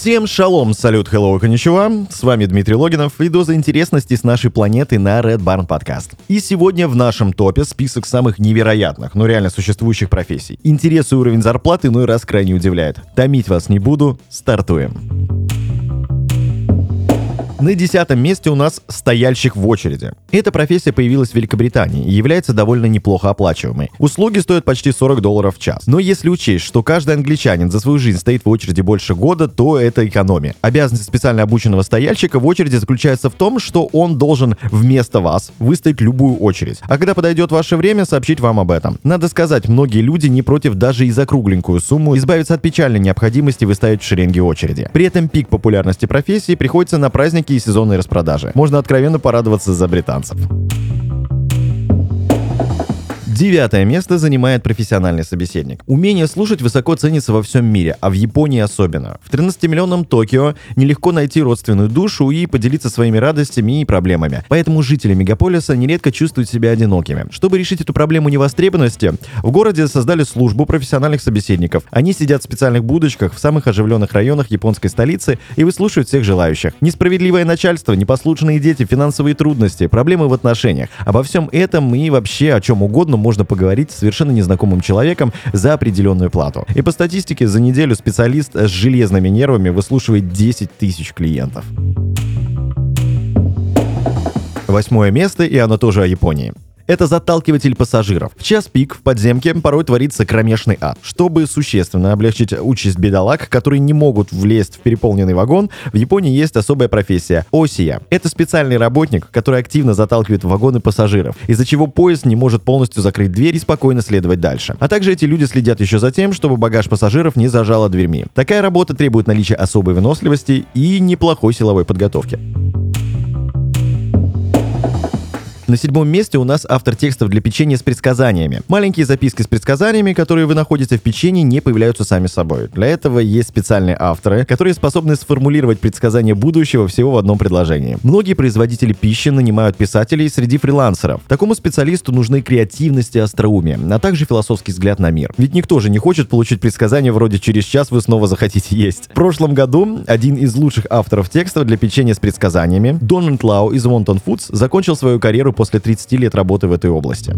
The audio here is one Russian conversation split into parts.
Всем шалом, салют, hello, коничева. С вами Дмитрий Логинов и доза интересности с нашей планеты на Red Barn Podcast. И сегодня в нашем топе список самых невероятных, но реально существующих профессий. Интерес и уровень зарплаты иной раз крайне удивляет. Томить вас не буду, стартуем. На десятом месте у нас стояльщик в очереди. Эта профессия появилась в Великобритании и является довольно неплохо оплачиваемой. Услуги стоят почти 40 долларов в час. Но если учесть, что каждый англичанин за свою жизнь стоит в очереди больше года, то это экономия. Обязанность специально обученного стояльщика в очереди заключается в том, что он должен вместо вас выстоять любую очередь. А когда подойдет ваше время, сообщить вам об этом. Надо сказать, многие люди не против даже и за кругленькую сумму избавиться от печальной необходимости выставить в шеренге очереди. При этом пик популярности профессии приходится на праздники и сезонные распродажи. Можно откровенно порадоваться за британцев. Девятое место занимает профессиональный собеседник. Умение слушать высоко ценится во всем мире, а в Японии особенно. В 13-миллионном Токио нелегко найти родственную душу и поделиться своими радостями и проблемами. Поэтому жители мегаполиса нередко чувствуют себя одинокими. Чтобы решить эту проблему невостребованности, в городе создали службу профессиональных собеседников. Они сидят в специальных будочках в самых оживленных районах японской столицы и выслушивают всех желающих. Несправедливое начальство, непослушные дети, финансовые трудности, проблемы в отношениях. Обо всем этом и вообще о чем угодно можно поговорить с совершенно незнакомым человеком за определенную плату. И по статистике, за неделю специалист с железными нервами выслушивает 10 тысяч клиентов. Восьмое место, и оно тоже о Японии. Это заталкиватель пассажиров. В час пик в подземке порой творится кромешный ад. Чтобы существенно облегчить участь бедолаг, которые не могут влезть в переполненный вагон, в Японии есть особая профессия – осия. Это специальный работник, который активно заталкивает вагоны пассажиров, из-за чего поезд не может полностью закрыть дверь и спокойно следовать дальше. А также эти люди следят еще за тем, чтобы багаж пассажиров не зажало дверьми. Такая работа требует наличия особой выносливости и неплохой силовой подготовки. На седьмом месте у нас автор текстов для печенья с предсказаниями. Маленькие записки с предсказаниями, которые вы находите в печенье, не появляются сами собой. Для этого есть специальные авторы, которые способны сформулировать предсказания будущего всего в одном предложении. Многие производители пищи нанимают писателей среди фрилансеров. Такому специалисту нужны креативность и остроумие, а также философский взгляд на мир. Ведь никто же не хочет получить предсказание вроде «через час вы снова захотите есть». В прошлом году один из лучших авторов текстов для печенья с предсказаниями, Дональд Лау из Wonton Foods, закончил свою карьеру после 30 лет работы в этой области.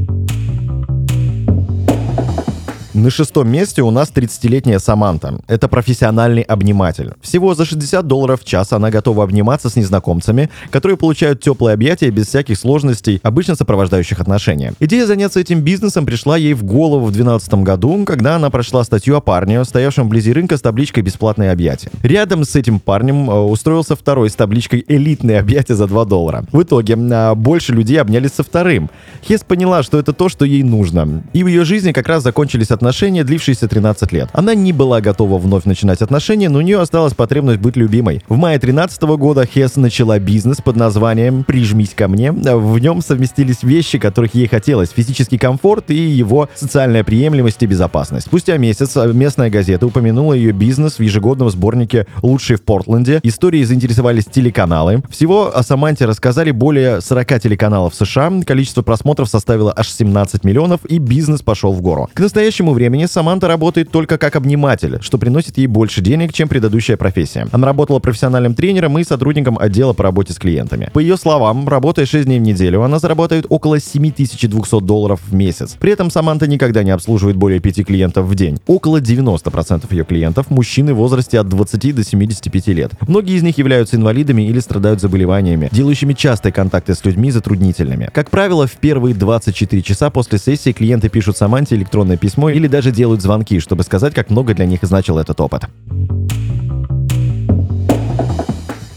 На шестом месте у нас 30-летняя Саманта. Это профессиональный обниматель. Всего за 60 долларов в час она готова обниматься с незнакомцами, которые получают теплые объятия без всяких сложностей, обычно сопровождающих отношения. Идея заняться этим бизнесом пришла ей в голову в 2012 году, когда она прочла статью о парне, стоявшем вблизи рынка с табличкой «Бесплатные объятия». Рядом с этим парнем э, устроился второй с табличкой «Элитные объятия за 2 доллара». В итоге э, больше людей обнялись со вторым. Хес поняла, что это то, что ей нужно. И в ее жизни как раз закончились отношения отношения, длившиеся 13 лет. Она не была готова вновь начинать отношения, но у нее осталась потребность быть любимой. В мае 13 года Хес начала бизнес под названием «Прижмись ко мне». В нем совместились вещи, которых ей хотелось. Физический комфорт и его социальная приемлемость и безопасность. Спустя месяц местная газета упомянула ее бизнес в ежегодном сборнике «Лучшие в Портленде». Истории заинтересовались телеканалы. Всего о Саманте рассказали более 40 телеканалов США. Количество просмотров составило аж 17 миллионов, и бизнес пошел в гору. К настоящему времени Саманта работает только как обниматель, что приносит ей больше денег, чем предыдущая профессия. Она работала профессиональным тренером и сотрудником отдела по работе с клиентами. По ее словам, работая 6 дней в неделю, она заработает около 7200 долларов в месяц. При этом Саманта никогда не обслуживает более 5 клиентов в день. Около 90% ее клиентов – мужчины в возрасте от 20 до 75 лет. Многие из них являются инвалидами или страдают заболеваниями, делающими частые контакты с людьми затруднительными. Как правило, в первые 24 часа после сессии клиенты пишут Саманте электронное письмо или или даже делают звонки, чтобы сказать, как много для них значил этот опыт.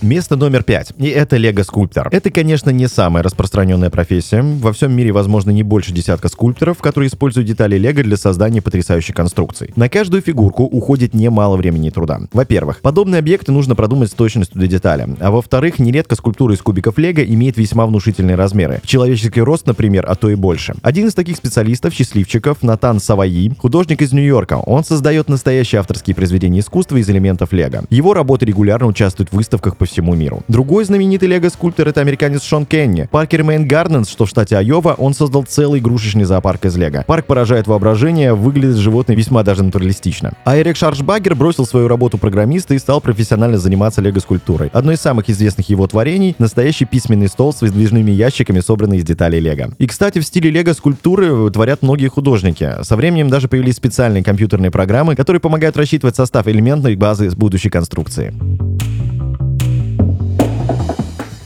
Место номер пять. И это лего-скульптор. Это, конечно, не самая распространенная профессия. Во всем мире, возможно, не больше десятка скульпторов, которые используют детали лего для создания потрясающей конструкций. На каждую фигурку уходит немало времени и труда. Во-первых, подобные объекты нужно продумать с точностью до детали. А во-вторых, нередко скульптура из кубиков лего имеет весьма внушительные размеры. Человеческий рост, например, а то и больше. Один из таких специалистов, счастливчиков, Натан Саваи, художник из Нью-Йорка. Он создает настоящие авторские произведения искусства из элементов лего. Его работы регулярно участвуют в выставках по всему всему миру. Другой знаменитый лего-скульптор — это американец Шон Кенни. Паркер Мейн Гарденс, что в штате Айова, он создал целый игрушечный зоопарк из лего. Парк поражает воображение, выглядит животное весьма даже натуралистично. А Эрик Шаршбагер бросил свою работу программиста и стал профессионально заниматься лего-скульптурой. Одно из самых известных его творений — настоящий письменный стол с выдвижными ящиками, собранный из деталей лего. И, кстати, в стиле лего-скульптуры творят многие художники. Со временем даже появились специальные компьютерные программы, которые помогают рассчитывать состав элементной базы будущей конструкции.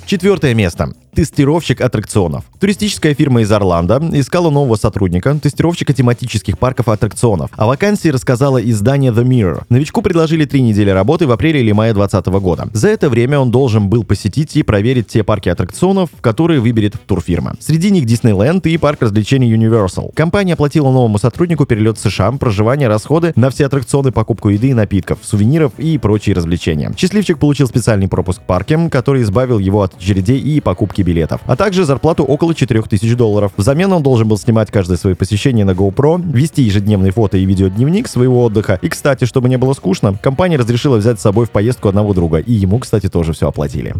Четвертое место тестировщик аттракционов. Туристическая фирма из Орландо искала нового сотрудника, тестировщика тематических парков аттракционов. О вакансии рассказала издание The Mirror. Новичку предложили три недели работы в апреле или мае 2020 года. За это время он должен был посетить и проверить те парки аттракционов, которые выберет турфирма. Среди них Диснейленд и парк развлечений Universal. Компания оплатила новому сотруднику перелет в США, проживание, расходы на все аттракционы, покупку еды и напитков, сувениров и прочие развлечения. Счастливчик получил специальный пропуск к парке, который избавил его от очередей и покупки билетов, а также зарплату около 4000 долларов. Взамен он должен был снимать каждое свое посещение на GoPro, вести ежедневный фото и видеодневник своего отдыха. И, кстати, чтобы не было скучно, компания разрешила взять с собой в поездку одного друга, и ему, кстати, тоже все оплатили.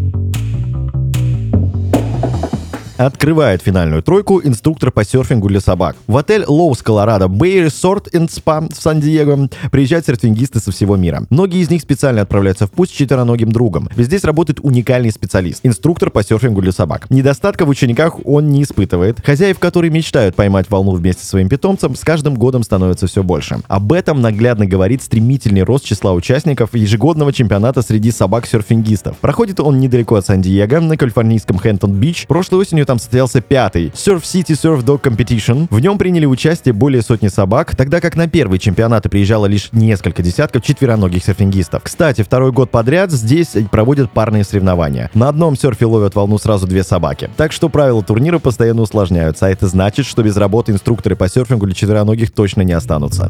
Открывает финальную тройку инструктор по серфингу для собак. В отель Lowe's Colorado Bay Resort and Spa в Сан-Диего приезжают серфингисты со всего мира. Многие из них специально отправляются в путь с четвероногим другом. Ведь здесь работает уникальный специалист, инструктор по серфингу для собак. Недостатка в учениках он не испытывает. Хозяев, которые мечтают поймать волну вместе со своим питомцем, с каждым годом становится все больше. Об этом наглядно говорит стремительный рост числа участников ежегодного чемпионата среди собак-серфингистов. Проходит он недалеко от Сан-Диего, на калифорнийском Хэнтон-Бич. Прошлой осенью там состоялся пятый Surf City Surf Dog Competition. В нем приняли участие более сотни собак, тогда как на первый чемпионат приезжало лишь несколько десятков четвероногих серфингистов. Кстати, второй год подряд здесь проводят парные соревнования. На одном серфе ловят волну сразу две собаки. Так что правила турнира постоянно усложняются, а это значит, что без работы инструкторы по серфингу для четвероногих точно не останутся.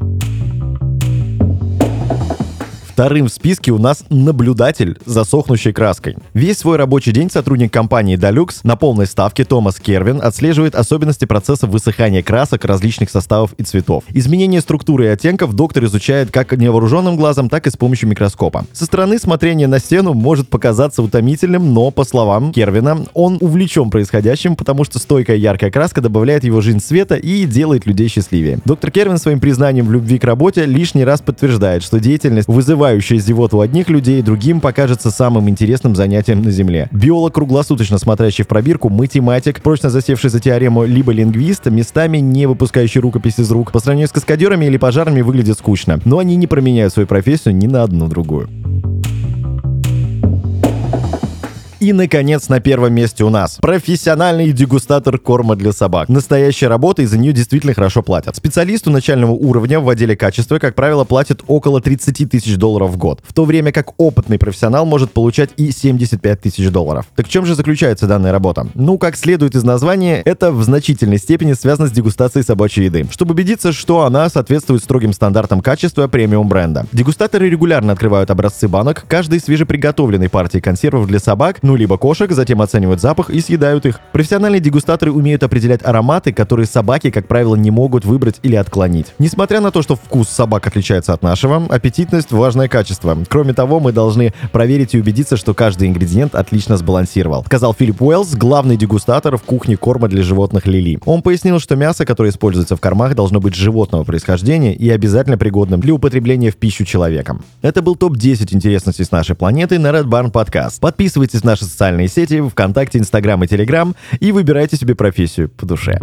Вторым в списке у нас наблюдатель за сохнущей краской. Весь свой рабочий день сотрудник компании Dalux на полной ставке Томас Кервин отслеживает особенности процесса высыхания красок различных составов и цветов. Изменение структуры и оттенков доктор изучает как невооруженным глазом, так и с помощью микроскопа. Со стороны смотрение на стену может показаться утомительным, но, по словам Кервина, он увлечен происходящим, потому что стойкая яркая краска добавляет его жизнь света и делает людей счастливее. Доктор Кервин своим признанием в любви к работе лишний раз подтверждает, что деятельность вызывает вызывающая зевоту одних людей, другим покажется самым интересным занятием на Земле. Биолог, круглосуточно смотрящий в пробирку, математик, прочно засевший за теорему, либо лингвист, местами не выпускающий рукопись из рук, по сравнению с каскадерами или пожарами выглядит скучно. Но они не променяют свою профессию ни на одну другую. И, наконец, на первом месте у нас профессиональный дегустатор корма для собак. Настоящая работа, и за нее действительно хорошо платят. Специалисту начального уровня в отделе качества, как правило, платят около 30 тысяч долларов в год, в то время как опытный профессионал может получать и 75 тысяч долларов. Так в чем же заключается данная работа? Ну, как следует из названия, это в значительной степени связано с дегустацией собачьей еды, чтобы убедиться, что она соответствует строгим стандартам качества премиум бренда. Дегустаторы регулярно открывают образцы банок каждой свежеприготовленной партии консервов для собак, ну либо кошек, затем оценивают запах и съедают их. Профессиональные дегустаторы умеют определять ароматы, которые собаки, как правило, не могут выбрать или отклонить. Несмотря на то, что вкус собак отличается от нашего, аппетитность – важное качество. Кроме того, мы должны проверить и убедиться, что каждый ингредиент отлично сбалансировал, сказал Филипп Уэллс, главный дегустатор в кухне корма для животных Лили. Он пояснил, что мясо, которое используется в кормах, должно быть животного происхождения и обязательно пригодным для употребления в пищу человеком. Это был топ-10 интересностей с нашей планеты на Red Barn Podcast. Подписывайтесь на наши социальные сети, ВКонтакте, Инстаграм и Телеграм и выбирайте себе профессию по душе.